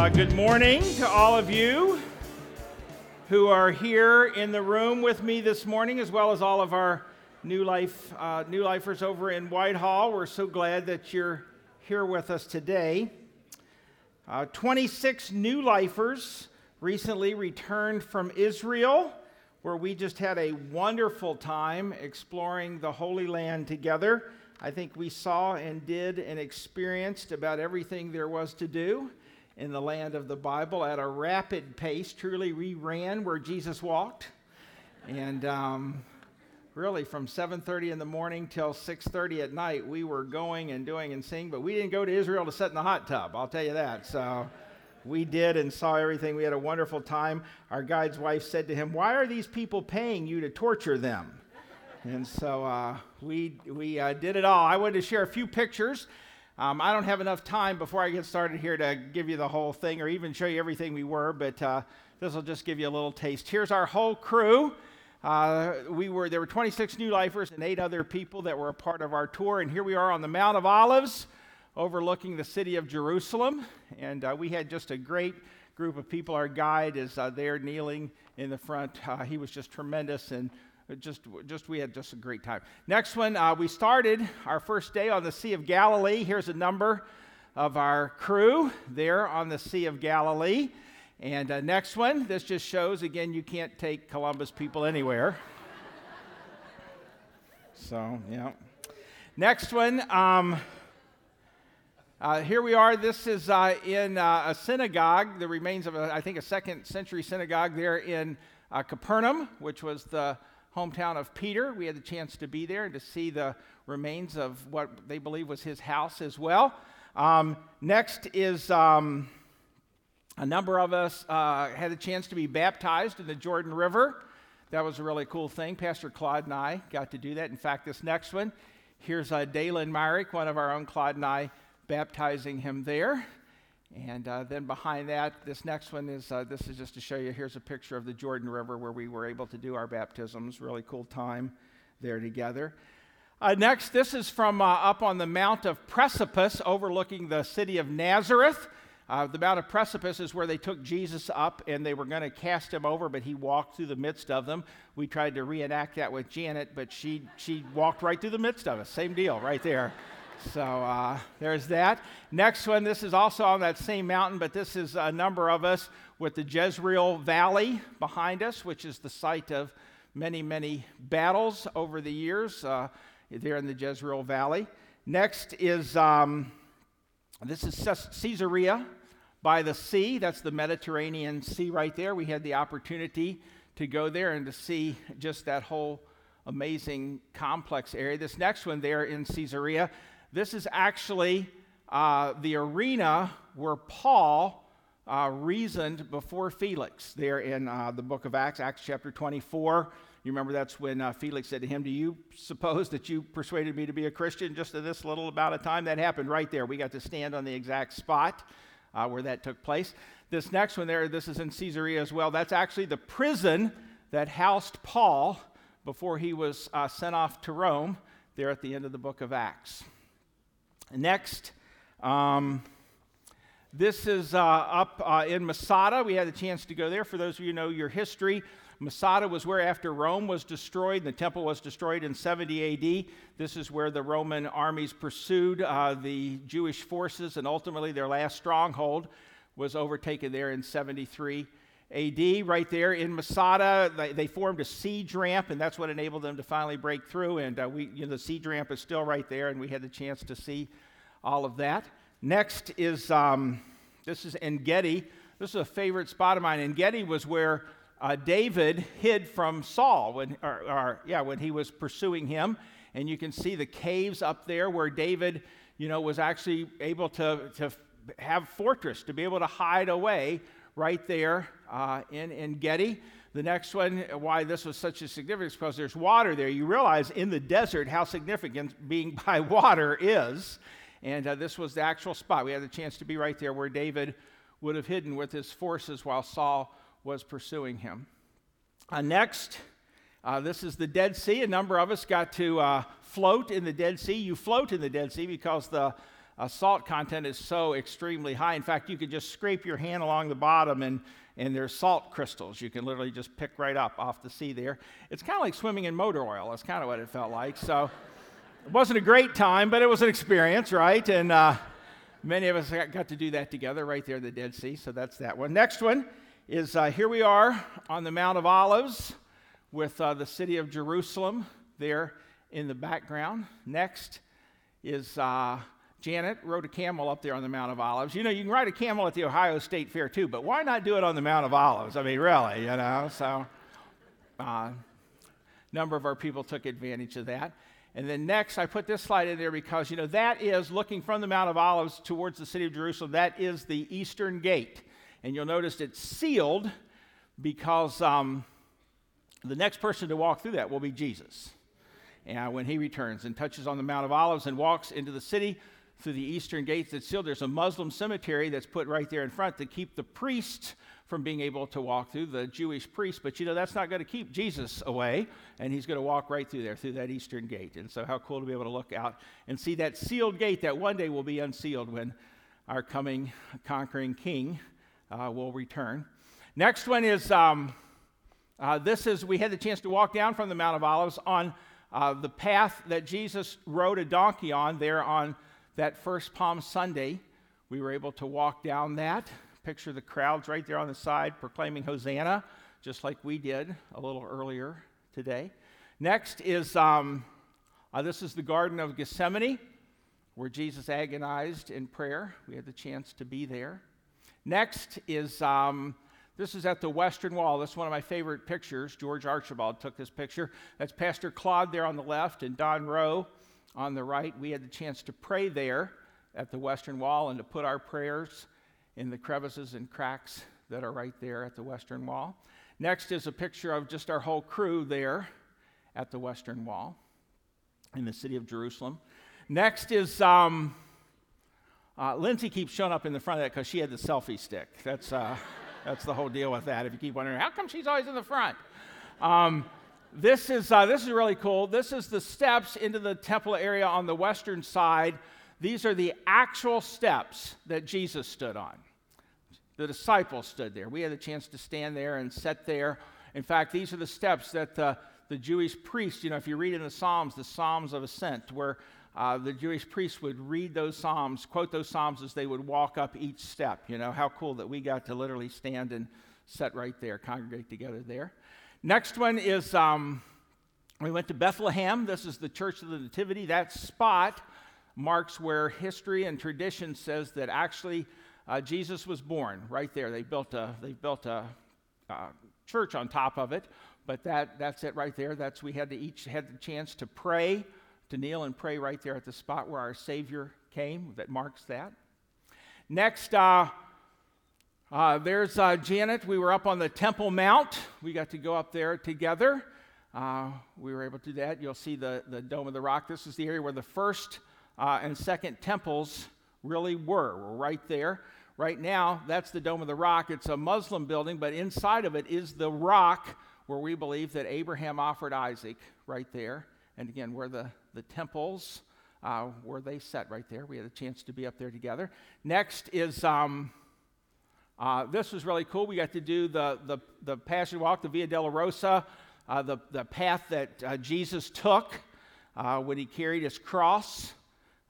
Uh, good morning to all of you who are here in the room with me this morning, as well as all of our new life uh, new lifers over in Whitehall. We're so glad that you're here with us today. Uh, 26 new lifers recently returned from Israel, where we just had a wonderful time exploring the Holy Land together. I think we saw and did and experienced about everything there was to do in the land of the Bible at a rapid pace. Truly, we ran where Jesus walked, and um, really from 7:30 in the morning till 6:30 at night, we were going and doing and seeing. But we didn't go to Israel to sit in the hot tub. I'll tell you that. So. We did and saw everything. We had a wonderful time. Our guide's wife said to him, Why are these people paying you to torture them? And so uh, we, we uh, did it all. I wanted to share a few pictures um, I don't have enough time before I get started here to give you the whole thing or even show you everything we were, but uh, this will just give you a little taste. Here's our whole crew. Uh, we were there were 26 new lifers and eight other people that were a part of our tour, and here we are on the Mount of Olives, overlooking the city of Jerusalem, and uh, we had just a great group of people. Our guide is uh, there kneeling in the front. Uh, he was just tremendous and just, just we had just a great time. Next one, uh, we started our first day on the Sea of Galilee. Here's a number of our crew there on the Sea of Galilee. And uh, next one, this just shows again you can't take Columbus people anywhere. so yeah. Next one. Um, uh, here we are. This is uh, in uh, a synagogue, the remains of, a, I think, a second century synagogue there in uh, Capernaum, which was the hometown of Peter. We had the chance to be there and to see the remains of what they believe was his house as well. Um, next is um, a number of us uh, had a chance to be baptized in the Jordan River. That was a really cool thing. Pastor Claude and I got to do that. In fact, this next one, here's uh, Dalen Myrick, one of our own Claude and I, baptizing him there. And uh, then behind that, this next one is uh, this is just to show you. Here's a picture of the Jordan River where we were able to do our baptisms. Really cool time there together. Uh, next, this is from uh, up on the Mount of Precipice overlooking the city of Nazareth. Uh, the Mount of Precipice is where they took Jesus up and they were going to cast him over, but he walked through the midst of them. We tried to reenact that with Janet, but she, she walked right through the midst of us. Same deal right there. So uh, there's that. Next one, this is also on that same mountain, but this is a number of us with the Jezreel Valley behind us, which is the site of many, many battles over the years uh, there in the Jezreel Valley. Next is um, this is Caesarea by the sea. That's the Mediterranean Sea right there. We had the opportunity to go there and to see just that whole amazing complex area. This next one there in Caesarea, this is actually uh, the arena where Paul uh, reasoned before Felix, there in uh, the book of Acts, Acts chapter 24. You remember that's when uh, Felix said to him, Do you suppose that you persuaded me to be a Christian just in this little amount of time? That happened right there. We got to stand on the exact spot uh, where that took place. This next one there, this is in Caesarea as well. That's actually the prison that housed Paul before he was uh, sent off to Rome there at the end of the book of Acts. Next, um, this is uh, up uh, in Masada. We had a chance to go there. For those of you who know your history, Masada was where, after Rome was destroyed, the temple was destroyed in 70 AD. This is where the Roman armies pursued uh, the Jewish forces, and ultimately their last stronghold was overtaken there in 73 AD. Right there in Masada, they, they, formed a siege ramp, and that's what enabled them to finally break through. And uh, we, you know, the siege ramp is still right there, and we had the chance to see all of that. Next is um, this is En Gedi. This is a favorite spot of mine. En Gedi was where uh, David hid from Saul when, or, or, yeah, when he was pursuing him. And you can see the caves up there where David, you know, was actually able to, to have fortress, to be able to hide away right there uh, in En Gedi. The next one, why this was such a significance, because there's water there. You realize in the desert how significant being by water is. And uh, this was the actual spot. We had the chance to be right there where David would have hidden with his forces while Saul was pursuing him. Uh, next, uh, this is the Dead Sea. A number of us got to uh, float in the Dead Sea. You float in the Dead Sea because the uh, salt content is so extremely high. In fact, you could just scrape your hand along the bottom and and there's salt crystals you can literally just pick right up off the sea there. It's kind of like swimming in motor oil. That's kind of what it felt like. So it wasn't a great time, but it was an experience, right? And uh, many of us got to do that together right there in the Dead Sea. So that's that one. Next one is uh, here we are on the Mount of Olives with uh, the city of Jerusalem there in the background. Next is uh, Janet rode a camel up there on the Mount of Olives. You know, you can ride a camel at the Ohio State Fair too, but why not do it on the Mount of Olives? I mean, really, you know? So, a uh, number of our people took advantage of that. And then next, I put this slide in there because, you know, that is looking from the Mount of Olives towards the city of Jerusalem. That is the eastern gate. And you'll notice it's sealed because um, the next person to walk through that will be Jesus. And when he returns and touches on the Mount of Olives and walks into the city, through the eastern gates that's sealed. There's a Muslim cemetery that's put right there in front to keep the priests from being able to walk through, the Jewish priests. But you know, that's not going to keep Jesus away, and he's going to walk right through there, through that eastern gate. And so, how cool to be able to look out and see that sealed gate that one day will be unsealed when our coming conquering king uh, will return. Next one is um, uh, this is, we had the chance to walk down from the Mount of Olives on uh, the path that Jesus rode a donkey on there on that first Palm Sunday, we were able to walk down that, picture the crowds right there on the side proclaiming Hosanna, just like we did a little earlier today. Next is um, uh, this is the Garden of Gethsemane, where Jesus agonized in prayer. We had the chance to be there. Next is um, this is at the Western Wall. This is one of my favorite pictures. George Archibald took this picture. That's Pastor Claude there on the left and Don Rowe on the right. We had the chance to pray there at the Western Wall and to put our prayers in the crevices and cracks that are right there at the Western Wall. Next is a picture of just our whole crew there at the Western Wall in the city of Jerusalem. Next is um, uh, Lindsay keeps showing up in the front of that because she had the selfie stick. That's, uh, that's the whole deal with that. If you keep wondering, how come she's always in the front? Um, this is, uh, this is really cool. This is the steps into the temple area on the western side. These are the actual steps that Jesus stood on. The disciples stood there. We had a chance to stand there and sit there. In fact, these are the steps that the, the Jewish priests, you know, if you read in the Psalms, the Psalms of Ascent, where uh, the Jewish priests would read those Psalms, quote those Psalms as they would walk up each step. You know, how cool that we got to literally stand and sit right there, congregate together there. Next one is um, we went to Bethlehem. This is the Church of the Nativity. That spot marks where history and tradition says that actually uh, Jesus was born right there. They built a, they built a uh, church on top of it, but that, that's it right there. That's we had to each had the chance to pray, to kneel and pray right there at the spot where our Savior came. That marks that. Next, uh, uh, there's uh, Janet. We were up on the Temple Mount. We got to go up there together. Uh, we were able to do that. You'll see the, the Dome of the Rock. This is the area where the first uh, and second temples really were. We're right there. Right now, that's the Dome of the Rock. It's a Muslim building, but inside of it is the rock where we believe that Abraham offered Isaac right there. And again, where the, the temples, uh, where they set right there. We had a chance to be up there together. Next is. Um, uh, this was really cool. We got to do the, the, the Passion Walk, the Via Dolorosa, uh, the, the path that uh, Jesus took uh, when he carried his cross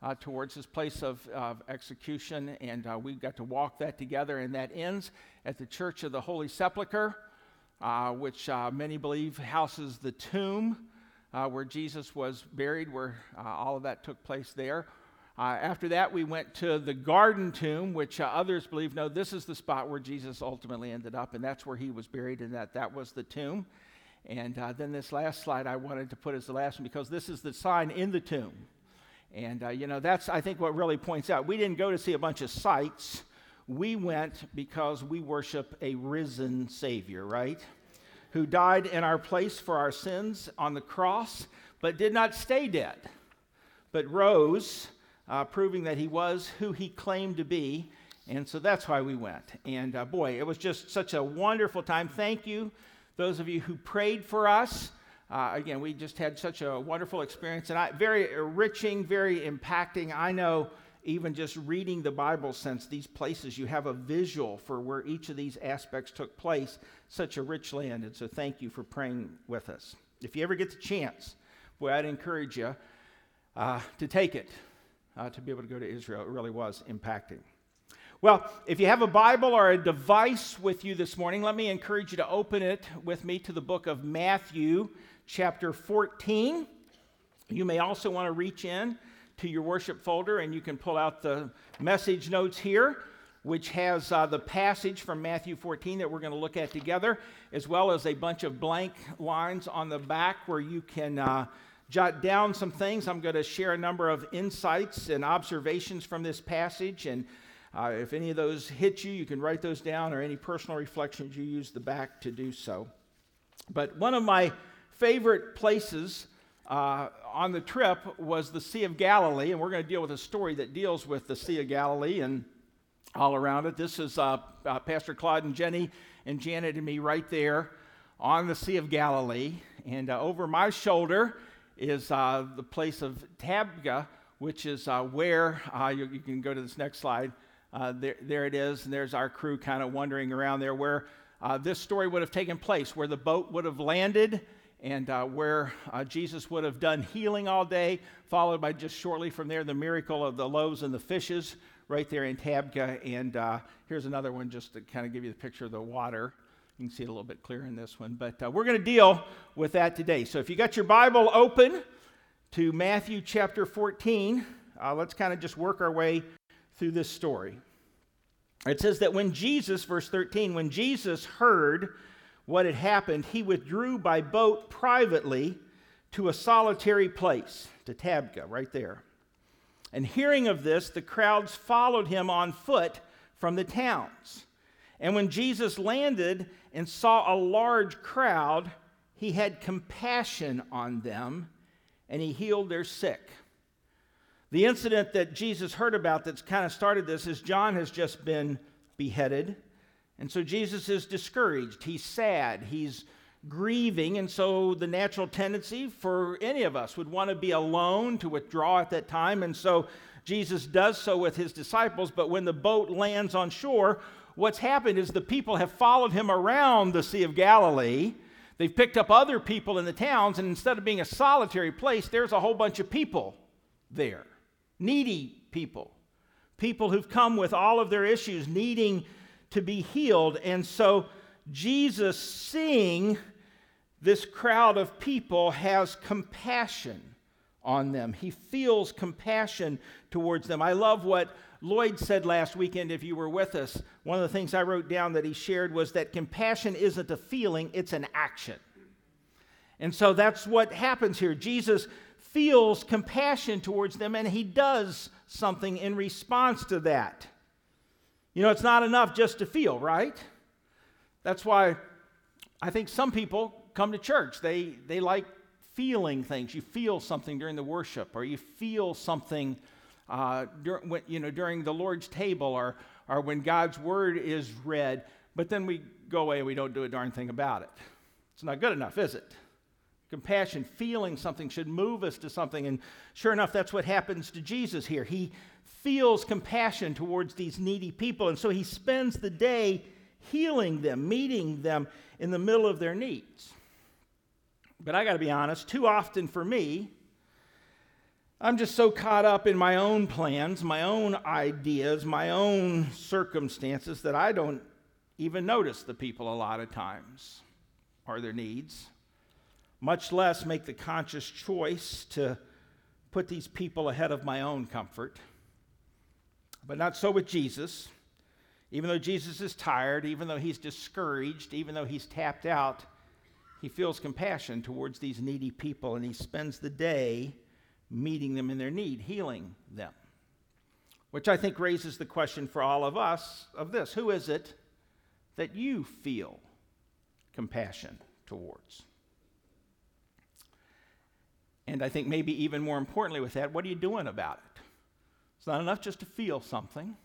uh, towards his place of, of execution. And we got to walk that together. And that ends at the Church of the Holy Sepulchre, which many believe houses the tomb where Jesus was buried, where all of that took place there. Uh, after that, we went to the garden tomb, which uh, others believe, no, this is the spot where Jesus ultimately ended up, and that's where he was buried, and that that was the tomb. And uh, then this last slide I wanted to put as the last one because this is the sign in the tomb. And, uh, you know, that's, I think, what really points out. We didn't go to see a bunch of sights. We went because we worship a risen Savior, right? Who died in our place for our sins on the cross, but did not stay dead, but rose uh, proving that he was who he claimed to be. And so that's why we went. And uh, boy, it was just such a wonderful time. Thank you, those of you who prayed for us. Uh, again, we just had such a wonderful experience and I, very enriching, very impacting. I know even just reading the Bible since these places, you have a visual for where each of these aspects took place. Such a rich land. And so thank you for praying with us. If you ever get the chance, boy, I'd encourage you uh, to take it, uh, to be able to go to Israel. It really was impacting. Well, if you have a Bible or a device with you this morning, let me encourage you to open it with me to the book of Matthew, chapter 14. You may also want to reach in to your worship folder and you can pull out the message notes here, which has uh, the passage from Matthew 14 that we're going to look at together, as well as a bunch of blank lines on the back where you can. Uh, jot down some things. I'm going to share a number of insights and observations from this passage. And uh, if any of those hit you, you can write those down, or any personal reflections, you use the back to do so. But one of my favorite places uh, on the trip was the Sea of Galilee, and we're going to deal with a story that deals with the Sea of Galilee and all around it. This is uh, uh, Pastor Claude and Jenny and Janet and me right there on the Sea of Galilee. And uh, over my shoulder is uh, the place of Tabgha, which is uh, where you, you, can go to this next slide. there, there it is, and there's our crew kind of wandering around there where this story would have taken place, where the boat would have landed and uh, where uh, Jesus would have done healing all day, followed by just shortly from there the miracle of the loaves and the fishes right there in Tabgha. And uh, here's another one just to kind of give you the picture of the water. You can see it a little bit clearer in this one, but uh, we're going to deal with that today. So if you got your Bible open to Matthew chapter 14, uh, let's kind of just work our way through this story. It says that when Jesus, verse 13, when Jesus heard what had happened, he withdrew by boat privately to a solitary place, to Tabgha, right there. And hearing of this, the crowds followed him on foot from the towns. And when Jesus landed and saw a large crowd, he had compassion on them and he healed their sick. The incident that Jesus heard about that's kind of started this is John has just been beheaded. And so Jesus is discouraged. He's sad. He's grieving. And so the natural tendency for any of us would want to be alone, to withdraw at that time. And so Jesus does so with his disciples. But when the boat lands on shore, what's happened is the people have followed him around the Sea of Galilee. They've picked up other people in the towns, and instead of being a solitary place, there's a whole bunch of people there. Needy people. People who've come with all of their issues, needing to be healed. And so Jesus, seeing this crowd of people, has compassion on them. He feels compassion towards them. I love what Lloyd said last weekend, if you were with us. One of the things I wrote down that he shared was that compassion isn't a feeling, it's an action. And so that's what happens here. Jesus feels compassion towards them and he does something in response to that. You know, it's not enough just to feel, right? That's why I think some people come to church. They, they like feeling things. You feel something during the worship, or you feel something uh, dur- when, you know, during the Lord's table, or, or when God's word is read, but then we go away and we don't do a darn thing about it. It's not good enough, is it? Compassion, feeling something should move us to something. And sure enough, that's what happens to Jesus here. He feels compassion towards these needy people. And so he spends the day healing them, meeting them in the middle of their needs. But I got to be honest, too often for me, I'm just so caught up in my own plans, my own ideas, my own circumstances that I don't even notice the people a lot of times or their needs, much less make the conscious choice to put these people ahead of my own comfort. But not so with Jesus. Even though Jesus is tired, even though he's discouraged, even though he's tapped out, he feels compassion towards these needy people and he spends the day meeting them in their need, healing them. Which I think raises the question for all of us of this Who is it that you feel compassion towards? And I think maybe even more importantly with that, what are you doing about it? It's not enough just to feel something.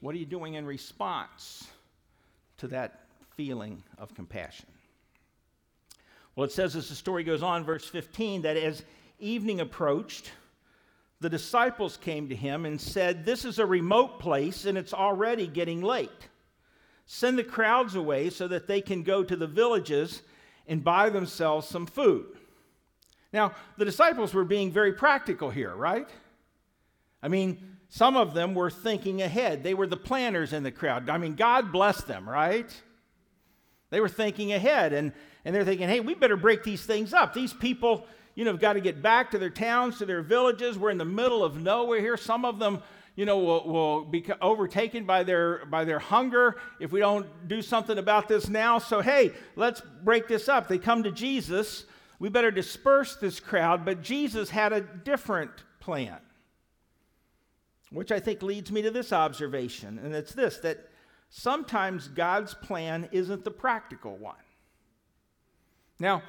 What are you doing in response to that feeling of compassion? Well, it says as the story goes on, verse 15, that as evening approached, the disciples came to him and said, This is a remote place and it's already getting late. Send the crowds away so that they can go to the villages and buy themselves some food. Now, the disciples were being very practical here, right? I mean, some of them were thinking ahead. They were the planners in the crowd. I mean, God bless them, right? They were thinking ahead and, and they're thinking, hey, we better break these things up. These people, you know, have got to get back to their towns, to their villages. We're in the middle of nowhere here. Some of them, you know, will, will be overtaken by their, by their hunger if we don't do something about this now. So, hey, let's break this up. They come to Jesus. We better disperse this crowd. But Jesus had a different plan, which I think leads me to this observation. And it's this that sometimes God's plan isn't the practical one. Now,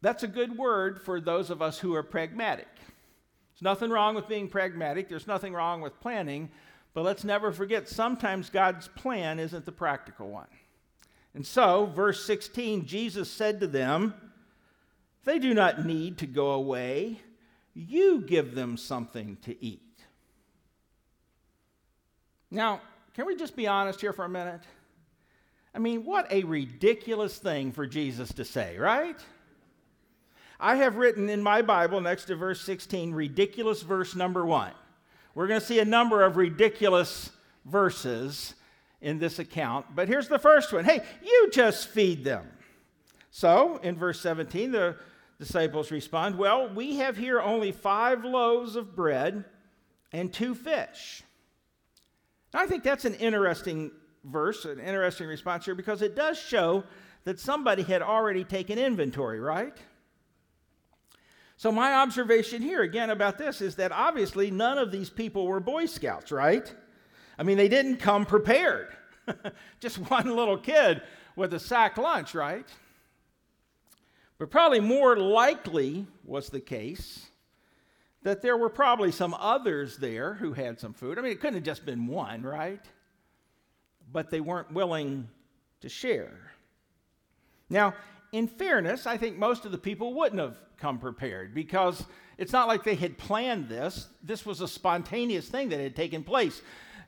that's a good word for those of us who are pragmatic. There's nothing wrong with being pragmatic, there's nothing wrong with planning, but let's never forget sometimes God's plan isn't the practical one. And so, verse 16, Jesus said to them, They do not need to go away. You give them something to eat. Now, can we just be honest here for a minute? I mean, what a ridiculous thing for Jesus to say, right? I have written in my Bible next to verse 16, ridiculous verse number one. We're going to see a number of ridiculous verses in this account, but here's the first one Hey, you just feed them. So, in verse 17, the disciples respond, Well, we have here only five loaves of bread and two fish. Now, I think that's an interesting verse, an interesting response here, because it does show that somebody had already taken inventory, right? So, my observation here again about this is that obviously none of these people were Boy Scouts, right? I mean, they didn't come prepared. Just one little kid with a sack lunch, right? But probably more likely was the case that there were probably some others there who had some food. I mean, it couldn't have just been one, right? But they weren't willing to share. Now, in fairness, I think most of the people wouldn't have come prepared because it's not like they had planned this. This was a spontaneous thing that had taken place.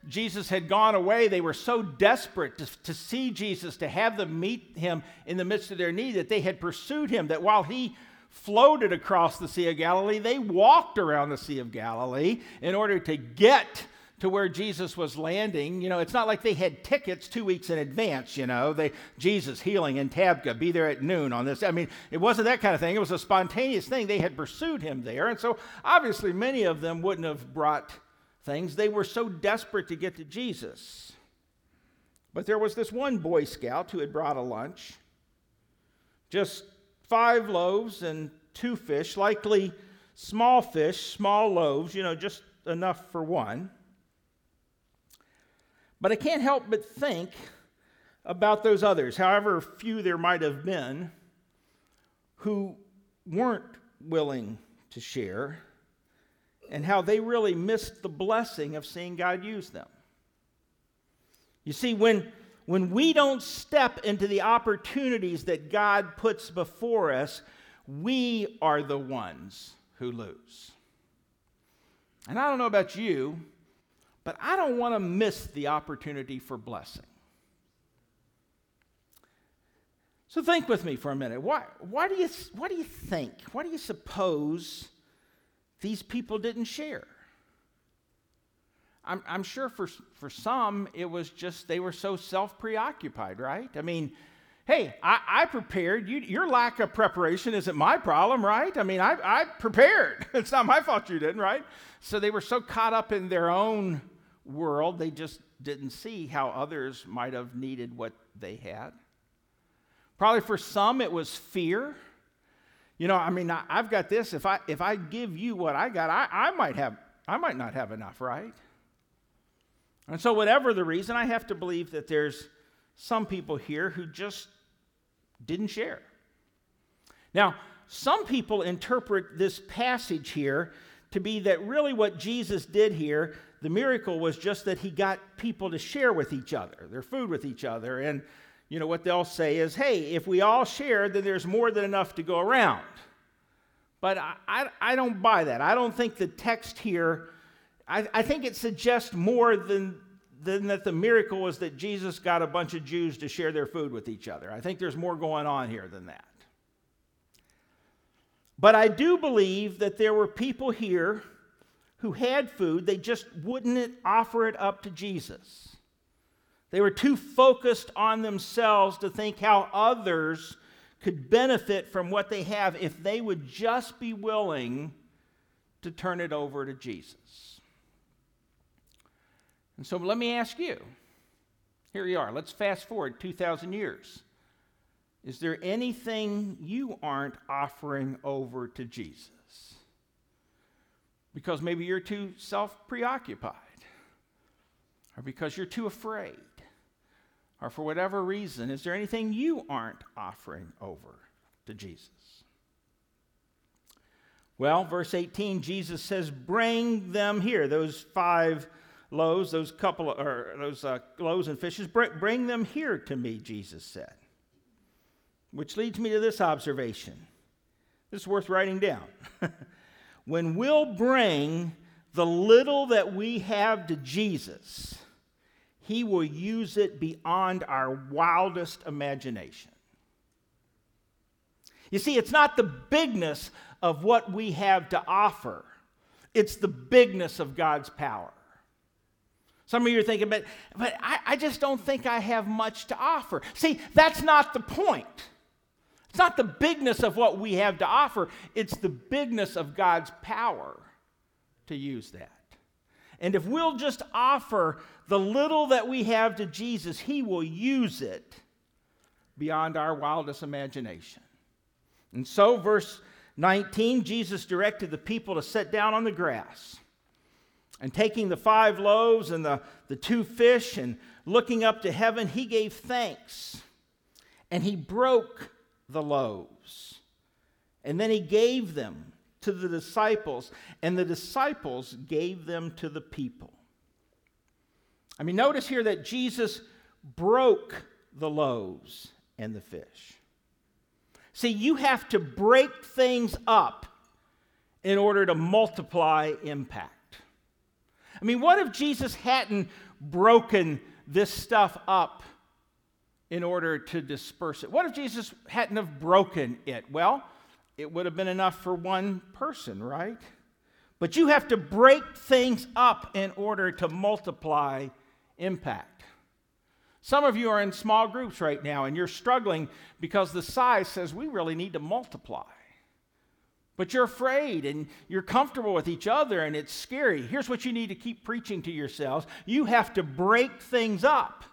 Jesus had gone away. They were so desperate to, to see Jesus, to have them meet him in the midst of their need, that they had pursued him. That while he floated across the Sea of Galilee, they walked around the Sea of Galilee in order to get to where Jesus was landing. You know, it's not like they had tickets two weeks in advance, you know, they Jesus healing in Tabgha, be there at noon on this. I mean, it wasn't that kind of thing. It was a spontaneous thing. They had pursued him there. And so obviously many of them wouldn't have brought things. They were so desperate to get to Jesus. But there was this one Boy Scout who had brought a lunch. Just five loaves and two fish, likely small fish, small loaves, you know, just enough for one. But I can't help but think about those others, however few there might have been, who weren't willing to share, and how they really missed the blessing of seeing God use them. You see, when when we don't step into the opportunities that God puts before us, we are the ones who lose. And I don't know about you, but I don't want to miss the opportunity for blessing. So think with me for a minute. Why, why, do you, why do you think, why do you suppose these people didn't share? I'm, I'm sure for, for some, it was just they were so self preoccupied, right? I mean, hey, I, I prepared. You, your lack of preparation isn't my problem, right? I mean, I, I prepared. it's not my fault you didn't, right? So they were so caught up in their own world, they just didn't see how others might have needed what they had. Probably for some, it was fear. You know, I mean, I, have got this. If I if I give you what I got, I, I might have I might not have enough, right? And so, whatever the reason, I have to believe that there's some people here who just didn't share. Now, some people interpret this passage here to be that really what Jesus did here, the miracle was just that he got people to share with each other, their food with each other. And, you know, what they'll say is, hey, if we all share, then there's more than enough to go around. But I, I, I don't buy that. I don't think the text here, I, I think it suggests more than, than that the miracle was that Jesus got a bunch of Jews to share their food with each other. I think there's more going on here than that. But I do believe that there were people here who had food, they just wouldn't offer it up to Jesus. They were too focused on themselves to think how others could benefit from what they have if they would just be willing to turn it over to Jesus. And so let me ask you here you are. Let's fast forward 2,000 years. Is there anything you aren't offering over to Jesus? Because maybe you're too self preoccupied, or because you're too afraid, or for whatever reason, is there anything you aren't offering over to Jesus? Well, verse 18, Jesus says, Bring them here, those five loaves, those couple, of, or those uh, loaves and fishes, bring, bring them here to me, Jesus said. Which leads me to this observation. This is worth writing down. when we'll bring the little that we have to Jesus, he will use it beyond our wildest imagination. You see, it's not the bigness of what we have to offer, it's the bigness of God's power. Some of you are thinking, but, but I, I just don't think I have much to offer. See, that's not the point. It's not the bigness of what we have to offer, it's the bigness of God's power to use that. And if we'll just offer the little that we have to Jesus, He will use it beyond our wildest imagination. And so, verse 19, Jesus directed the people to sit down on the grass. And taking the five loaves and the, the two fish and looking up to heaven, he gave thanks. And he broke the loaves. And then he gave them to the disciples, and the disciples gave them to the people. I mean, notice here that Jesus broke the loaves and the fish. See, you have to break things up in order to multiply impact. I mean, what if Jesus hadn't broken this stuff up in order to disperse it? What if Jesus hadn't have broken it? Well, it would have been enough for one person, right? But you have to break things up in order to multiply impact. Some of you are in small groups right now and you're struggling because the size says we really need to multiply. But you're afraid and you're comfortable with each other and it's scary. Here's what you need to keep preaching to yourselves you have to break things up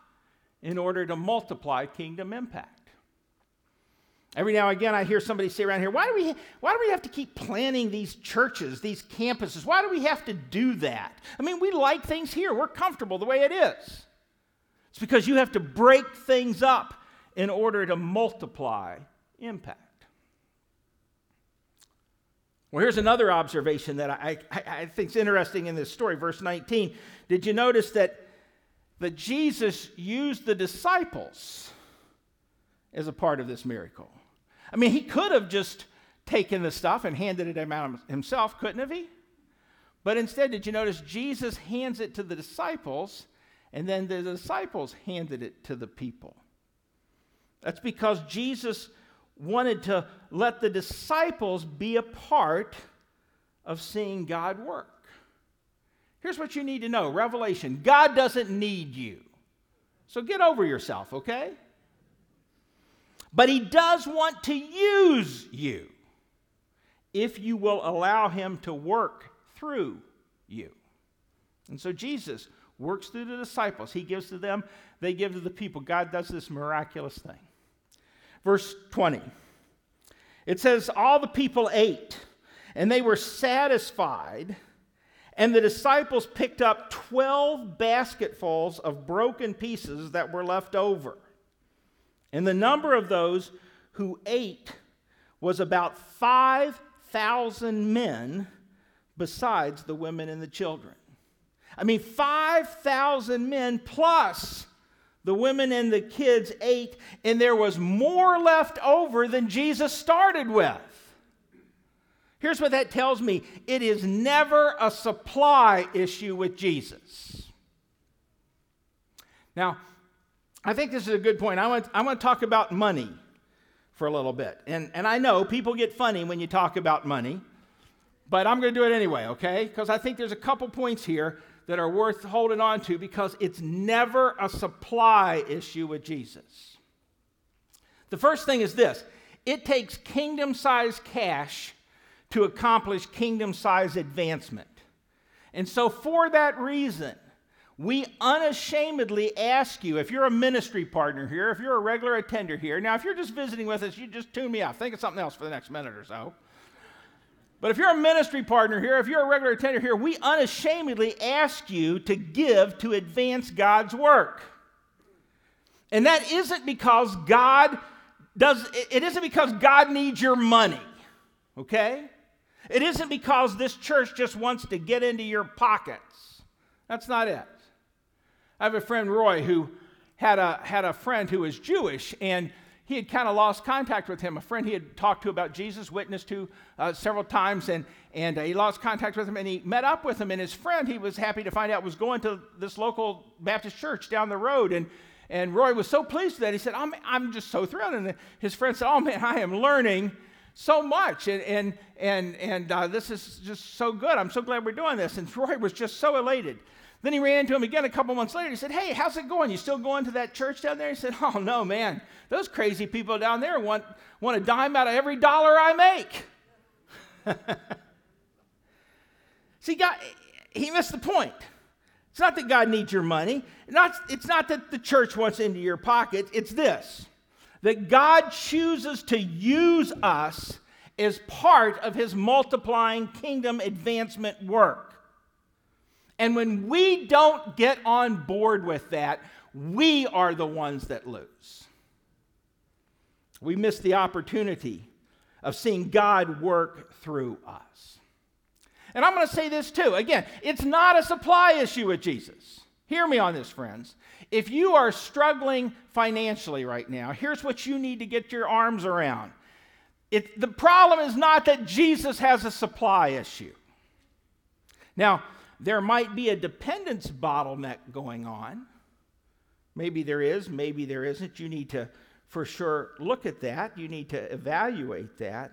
in order to multiply kingdom impact. Every now and again, I hear somebody say around here, why do, we, why do we have to keep planning these churches, these campuses? Why do we have to do that? I mean, we like things here. We're comfortable the way it is. It's because you have to break things up in order to multiply impact. Well, here's another observation that I, I, I think is interesting in this story, verse 19. Did you notice that, that Jesus used the disciples as a part of this miracle? I mean, he could have just taken the stuff and handed it out himself, couldn't have he? But instead, did you notice Jesus hands it to the disciples, and then the disciples handed it to the people? That's because Jesus wanted to let the disciples be a part of seeing God work. Here's what you need to know Revelation God doesn't need you. So get over yourself, okay? But he does want to use you if you will allow him to work through you. And so Jesus works through the disciples. He gives to them, they give to the people. God does this miraculous thing. Verse 20 it says, All the people ate, and they were satisfied. And the disciples picked up 12 basketfuls of broken pieces that were left over. And the number of those who ate was about 5,000 men, besides the women and the children. I mean, 5,000 men plus the women and the kids ate, and there was more left over than Jesus started with. Here's what that tells me it is never a supply issue with Jesus. Now, I think this is a good point. I want, I want to talk about money for a little bit. And, and I know people get funny when you talk about money, but I'm going to do it anyway, okay? Because I think there's a couple points here that are worth holding on to because it's never a supply issue with Jesus. The first thing is this it takes kingdom sized cash to accomplish kingdom size advancement. And so, for that reason, we unashamedly ask you if you're a ministry partner here, if you're a regular attender here, now, if you're just visiting with us, you just tune me out. Think of something else for the next minute or so. But if you're a ministry partner here, if you're a regular attender here, we unashamedly ask you to give to advance God's work. And that isn't because God does, it isn't because God needs your money, okay? It isn't because this church just wants to get into your pockets. That's not it. I have a friend, Roy, who had a, had a friend who was Jewish, and he had kind of lost contact with him. A friend he had talked to about Jesus, witnessed to uh, several times, and, and uh, he lost contact with him, and he met up with him. And his friend, he was happy to find out, was going to this local Baptist church down the road. And, and Roy was so pleased with that. He said, I'm, I'm just so thrilled. And his friend said, Oh, man, I am learning so much. And, and, and, and uh, this is just so good. I'm so glad we're doing this. And Roy was just so elated. Then he ran into him again a couple months later. He said, Hey, how's it going? You still going to that church down there? He said, Oh, no, man. Those crazy people down there want, want a dime out of every dollar I make. See, God, he missed the point. It's not that God needs your money. Not, it's not that the church wants into your pocket. It's this that God chooses to use us as part of his multiplying kingdom advancement work. And when we don't get on board with that, we are the ones that lose. We miss the opportunity of seeing God work through us. And I'm going to say this too. Again, it's not a supply issue with Jesus. Hear me on this, friends. If you are struggling financially right now, here's what you need to get your arms around. It, the problem is not that Jesus has a supply issue. Now, there might be a dependence bottleneck going on. Maybe there is, maybe there isn't. You need to, for sure, look at that. You need to evaluate that.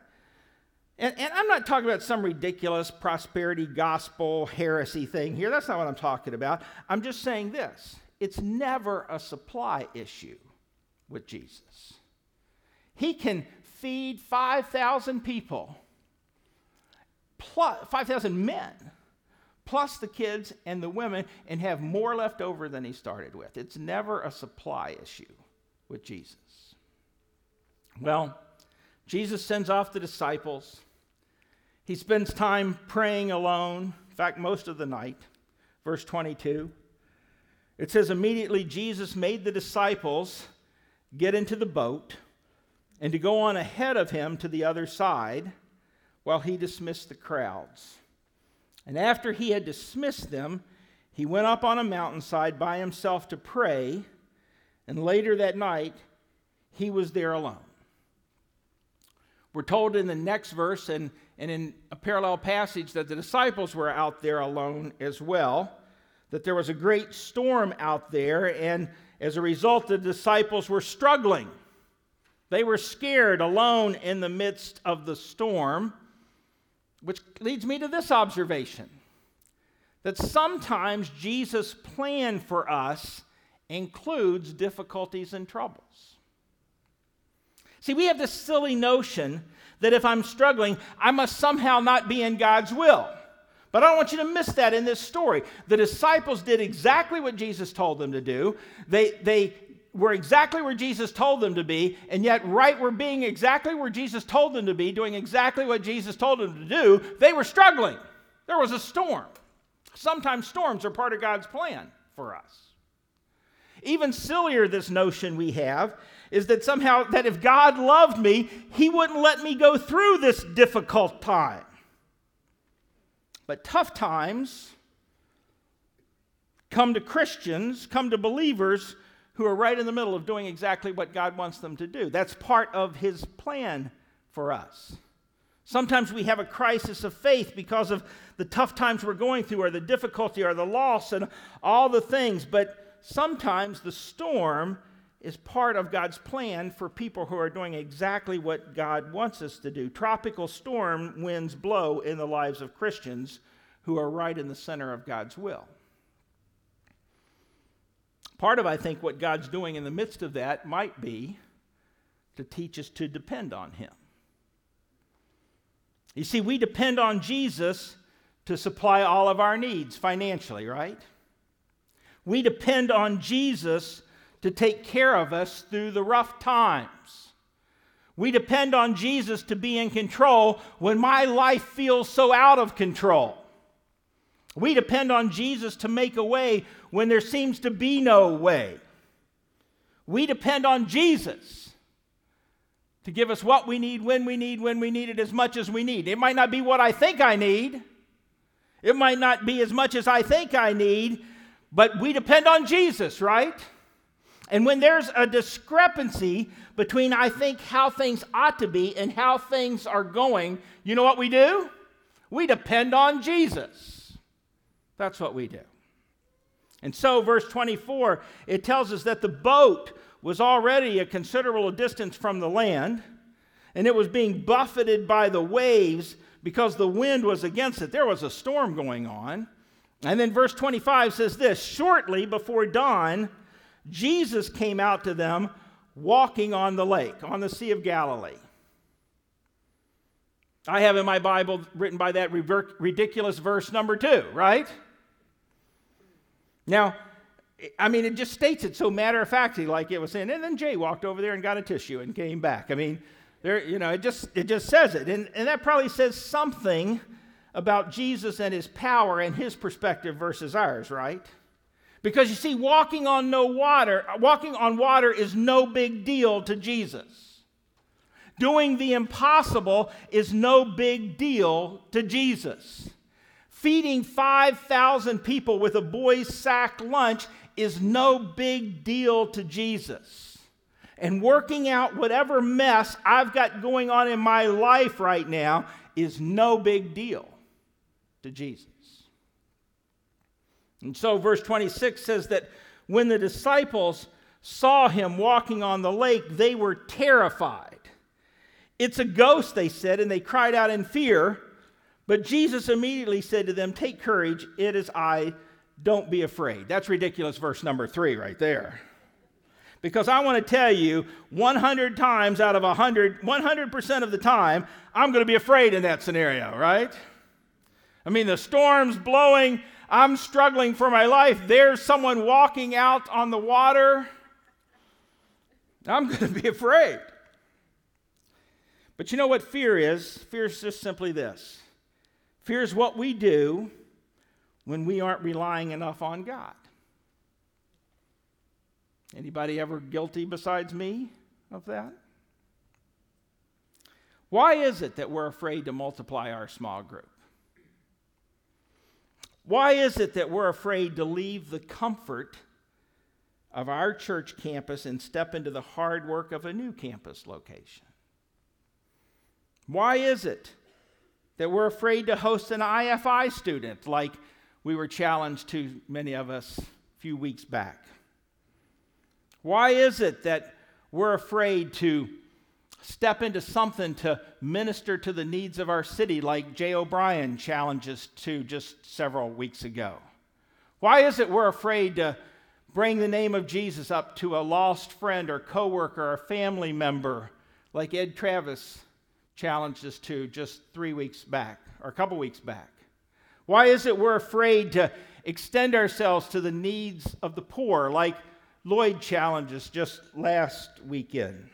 And, and, I'm not talking about some ridiculous prosperity gospel heresy thing here. That's not what I'm talking about. I'm just saying this it's never a supply issue with Jesus. He can feed 5,000 people, 5,000 men, plus the kids and the women, and have more left over than he started with. It's never a supply issue with Jesus. Well, Jesus sends off the disciples. He spends time praying alone, in fact, most of the night. Verse 22. It says, immediately Jesus made the disciples get into the boat and to go on ahead of him to the other side while he dismissed the crowds. And after he had dismissed them, he went up on a mountainside by himself to pray, and later that night, he was there alone. We're told in the next verse and, and in a parallel passage that the disciples were out there alone as well that there was a great storm out there, and as a result, the disciples were struggling. They were scared alone in the midst of the storm, which leads me to this observation that sometimes Jesus' plan for us includes difficulties and troubles. See, we have this silly notion that if I'm struggling, I must somehow not be in God's will. But I don't want you to miss that in this story. The disciples did exactly what Jesus told them to do. They, they were exactly where Jesus told them to be, and yet, right were being exactly where Jesus told them to be, doing exactly what Jesus told them to do, they were struggling. There was a storm. Sometimes storms are part of God's plan for us. Even sillier, this notion we have is that somehow that if God loved me, he wouldn't let me go through this difficult time. But tough times come to Christians, come to believers who are right in the middle of doing exactly what God wants them to do. That's part of His plan for us. Sometimes we have a crisis of faith because of the tough times we're going through, or the difficulty, or the loss, and all the things. But sometimes the storm is part of God's plan for people who are doing exactly what God wants us to do. Tropical storm winds blow in the lives of Christians who are right in the center of God's will. Part of, I think, what God's doing in the midst of that might be to teach us to depend on Him. You see, we depend on Jesus to supply all of our needs financially, right? We depend on Jesus to take care of us through the rough times. We depend on Jesus to be in control when my life feels so out of control. We depend on Jesus to make a way when there seems to be no way. We depend on Jesus to give us what we need, when we need, when we need it, as much as we need. It might not be what I think I need, it might not be as much as I think I need, but we depend on Jesus, right? And when there's a discrepancy between I think how things ought to be and how things are going, you know what we do? We depend on Jesus. That's what we do. And so, verse 24, it tells us that the boat was already a considerable distance from the land, and it was being buffeted by the waves because the wind was against it. There was a storm going on. And then verse 25 says this Shortly before dawn, Jesus came out to them walking on the lake, on the Sea of Galilee. I have in my Bible written by that ridiculous verse number two, right? Now, I mean, it just states it so matter of factly, like it was saying. And then Jay walked over there and got a tissue and came back. I mean, there, you know, it just it just says it, and and that probably says something about Jesus and his power and his perspective versus ours, right? Because you see, walking on no water, walking on water is no big deal to Jesus. Doing the impossible is no big deal to Jesus. Feeding 5,000 people with a boy's sack lunch is no big deal to Jesus. And working out whatever mess I've got going on in my life right now is no big deal to Jesus. And so, verse 26 says that when the disciples saw him walking on the lake, they were terrified. It's a ghost, they said, and they cried out in fear. But Jesus immediately said to them, Take courage, it is I don't be afraid. That's ridiculous, verse number three, right there. Because I want to tell you, 100 times out of 100, 100% of the time, I'm going to be afraid in that scenario, right? I mean, the storm's blowing, I'm struggling for my life. There's someone walking out on the water. I'm going to be afraid. But you know what fear is? Fear is just simply this fear is what we do when we aren't relying enough on God. Anybody ever guilty besides me of that? Why is it that we're afraid to multiply our small group? Why is it that we're afraid to leave the comfort of our church campus and step into the hard work of a new campus location? Why is it that we're afraid to host an IFI student like we were challenged to, many of us, a few weeks back? Why is it that we're afraid to step into something to minister to the needs of our city, like Jay O'Brien challenges to just several weeks ago? Why is it we're afraid to bring the name of Jesus up to a lost friend or coworker or family member, like Ed Travis challenged us to just three weeks back or a couple weeks back? Why is it we're afraid to extend ourselves to the needs of the poor, like Lloyd challenges just last weekend?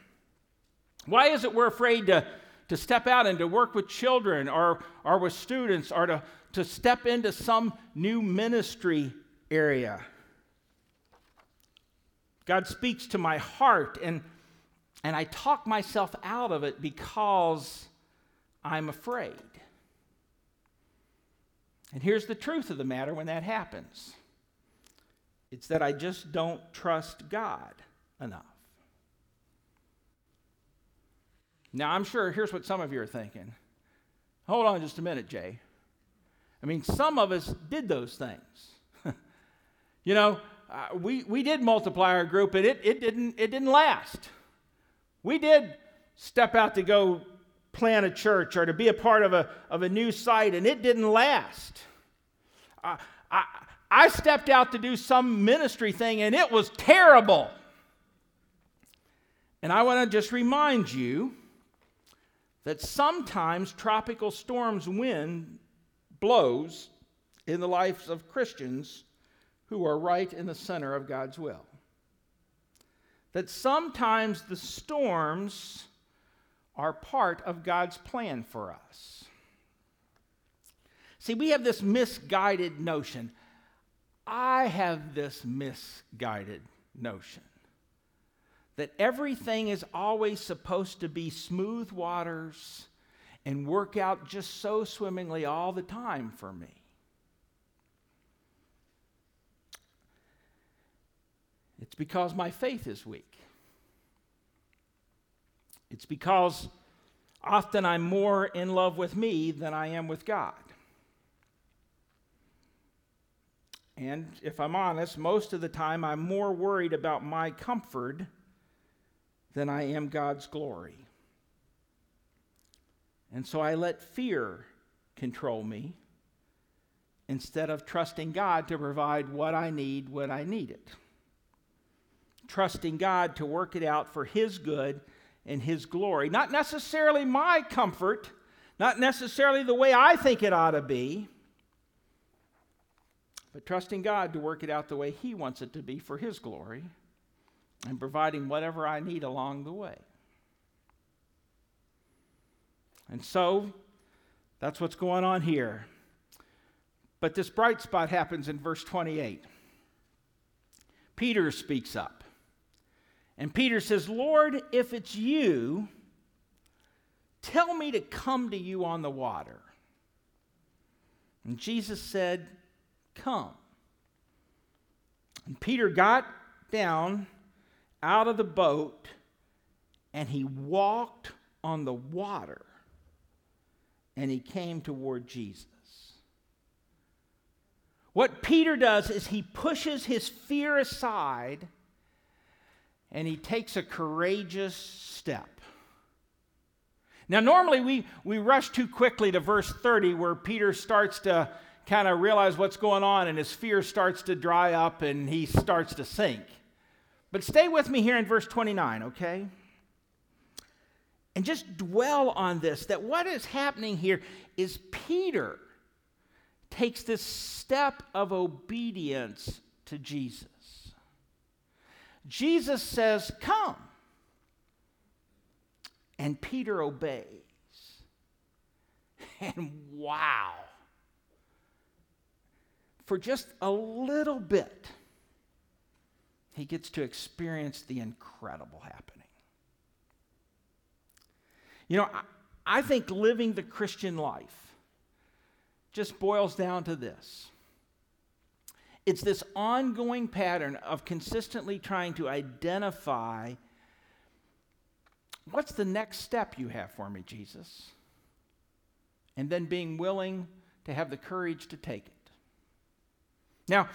Why is it we're afraid to, to step out and to work with children or, or with students or to, to step into some new ministry area? God speaks to my heart, and, and I talk myself out of it because I'm afraid. And here's the truth of the matter when that happens it's that I just don't trust God enough. Now, I'm sure here's what some of you are thinking Hold on just a minute, Jay. I mean, some of us did those things. you know, uh, we, we did multiply our group, and it, it, didn't, it didn't last. We did step out to go plant a church or to be a part of a, of a new site, and it didn't last. Uh, I, I stepped out to do some ministry thing, and it was terrible. And I want to just remind you that sometimes tropical storms wind blows in the lives of Christians who are right in the center of God's will. That sometimes the storms are part of God's plan for us. See, we have this misguided notion. I have this misguided notion that everything is always supposed to be smooth waters and work out just so swimmingly all the time for me. It's because my faith is weak. It's because often I'm more in love with me than I am with God. And if I'm honest, most of the time I'm more worried about my comfort than I am God's glory. And so I let fear control me instead of trusting God to provide what I need when I need it. Trusting God to work it out for His good and His glory. Not necessarily my comfort, not necessarily the way I think it ought to be, but trusting God to work it out the way He wants it to be for His glory and providing whatever I need along the way. And so, that's what's going on here. But this bright spot happens in verse 28. Peter speaks up. And Peter says, Lord, if it's you, tell me to come to you on the water. And Jesus said, Come. And Peter got down out of the boat and he walked on the water and he came toward Jesus. What Peter does is he pushes his fear aside and he takes a courageous step. Now, normally we, we rush too quickly to verse 30 where Peter starts to kind of realize what's going on and his fear starts to dry up and he starts to sink. But stay with me here in verse 29, okay? And just dwell on this that what is happening here is Peter takes this step of obedience to Jesus. Jesus says, Come. And Peter obeys. And wow. For just a little bit, he gets to experience the incredible happening. You know, I, I think living the Christian life just boils down to this it's this ongoing pattern of consistently trying to identify what's the next step you have for me, Jesus? And then being willing to have the courage to take it. Now,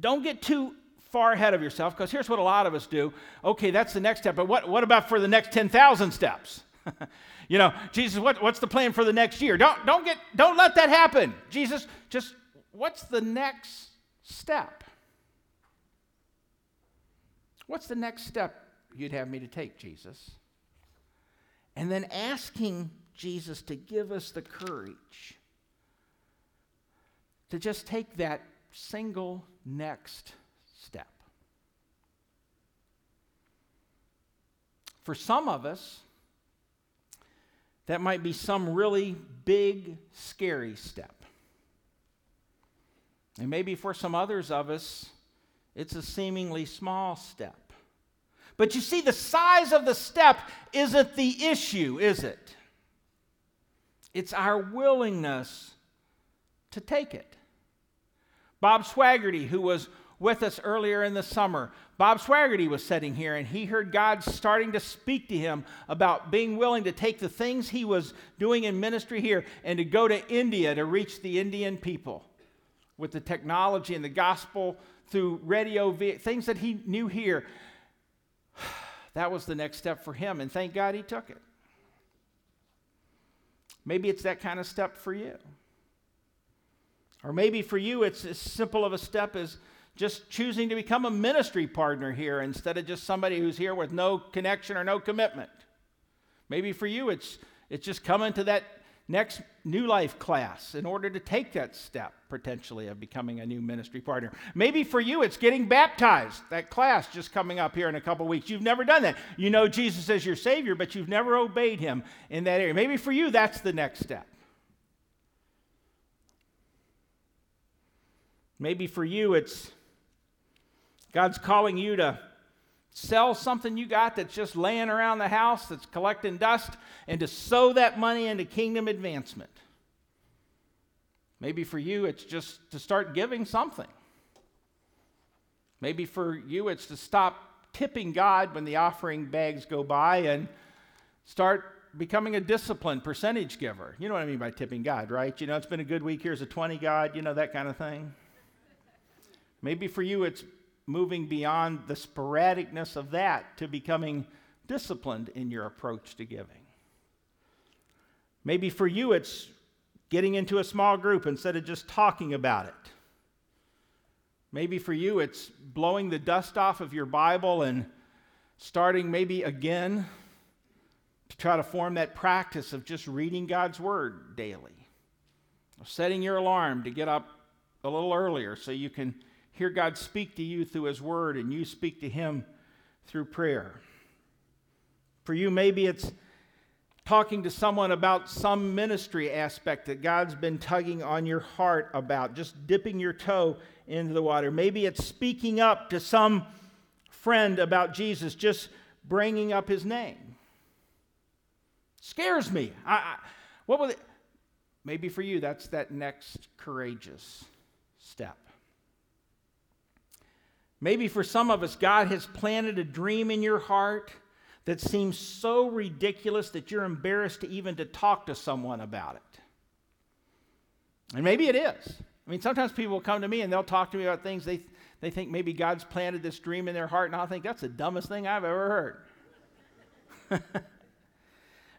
don't get too far ahead of yourself because here's what a lot of us do. Okay, that's the next step, but what, what about for the next 10,000 steps? you know, Jesus, what, what's the plan for the next year? Don't, don't, get, don't let that happen. Jesus, just what's the next step? What's the next step you'd have me to take, Jesus? And then asking Jesus to give us the courage to just take that single next step. For some of us, that might be some really big, scary step. And maybe for some others of us, it's a seemingly small step. But you see, the size of the step isn't the issue, is it? It's our willingness to take it. Bob Swaggerty, who was with us earlier in the summer. Bob Swaggerty was sitting here and he heard God starting to speak to him about being willing to take the things he was doing in ministry here and to go to India to reach the Indian people with the technology and the gospel through radio, things that he knew here. That was the next step for him, and thank God he took it. Maybe it's that kind of step for you. Or maybe for you, it's as simple of a step as just choosing to become a ministry partner here instead of just somebody who's here with no connection or no commitment. Maybe for you, it's, it's just coming to that next New Life class in order to take that step potentially of becoming a new ministry partner. Maybe for you, it's getting baptized, that class just coming up here in a couple weeks. You've never done that. You know Jesus as your Savior, but you've never obeyed Him in that area. Maybe for you, that's the next step. Maybe for you, it's God's calling you to sell something you got that's just laying around the house that's collecting dust and to sow that money into kingdom advancement. Maybe for you, it's just to start giving something. Maybe for you, it's to stop tipping God when the offering bags go by and start becoming a disciplined percentage giver. You know what I mean by tipping God, right? You know, it's been a good week. Here's a 20 God, you know, that kind of thing. Maybe for you, it's moving beyond the sporadicness of that to becoming disciplined in your approach to giving. Maybe for you, it's getting into a small group instead of just talking about it. Maybe for you, it's blowing the dust off of your Bible and starting maybe again to try to form that practice of just reading God's Word daily. Setting your alarm to get up a little earlier so you can hear God speak to you through His Word and you speak to Him through prayer. For you, maybe it's talking to someone about some ministry aspect that God's been tugging on your heart about, just dipping your toe into the water. Maybe it's speaking up to some friend about Jesus, just bringing up his name. Scares me. I, I, what will it? Maybe for you, that's that next courageous step. Maybe for some of us, God has planted a dream in your heart that seems so ridiculous that you're embarrassed to even to talk to someone about it. And maybe it is. I mean, sometimes people will come to me and they'll talk to me about things they, they think maybe God's planted this dream in their heart, and I'll think that's the dumbest thing I've ever heard.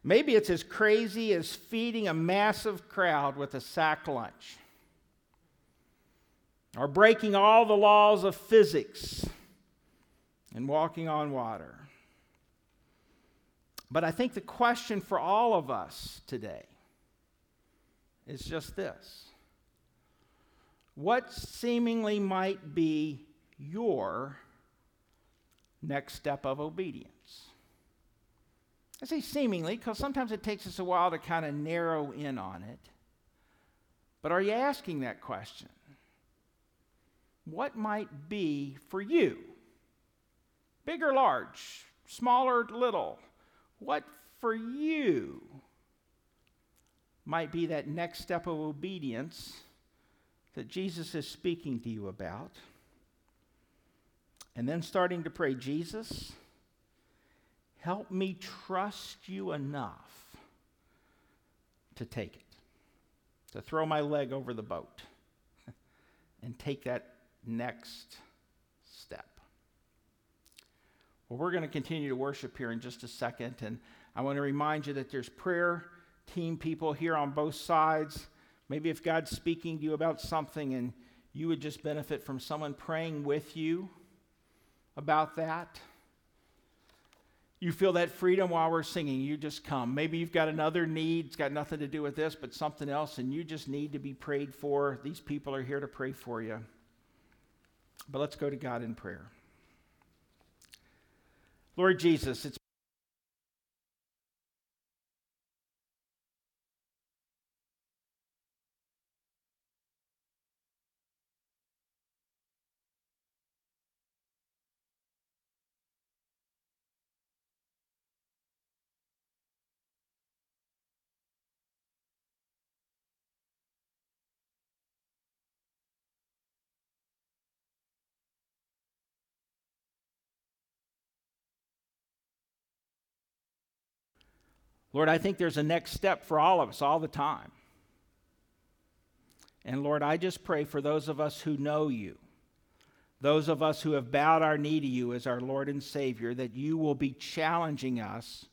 maybe it's as crazy as feeding a massive crowd with a sack lunch or breaking all the laws of physics and walking on water. But I think the question for all of us today is just this What seemingly might be your next step of obedience? I say seemingly because sometimes it takes us a while to kind of narrow in on it. But are you asking that question? What might be for you? Big or large, small or little? What for you might be that next step of obedience that Jesus is speaking to you about? And then starting to pray, Jesus, help me trust you enough to take it, to throw my leg over the boat and take that next step? well, we're going to continue to worship here in just a second, and I want to remind you that there's prayer team people here on both sides. Maybe if God's speaking to you about something and you would just benefit from someone praying with you about that. You feel that freedom while we're singing, you just come. Maybe you've got another need, it's got nothing to do with this, but something else, and you just need to be prayed for. These people are here to pray for you. But let's go to God in prayer. Lord Jesus, it's Lord, I think there's a next step for all of us all the time. And Lord, I just pray for those of us who know you, those of us who have bowed our knee to you as our Lord and Savior, that you will be challenging us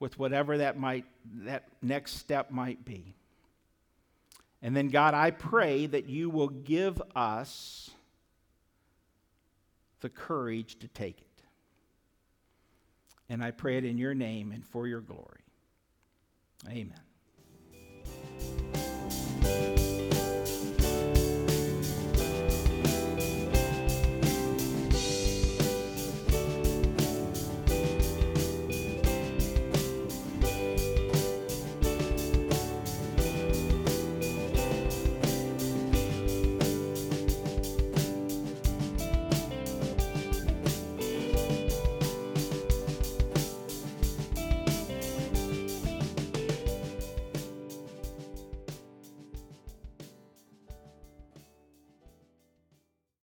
with whatever that might that next step might be. And then God, I pray that you will give us the courage to take it. And I pray it in your name and for your glory. Amen.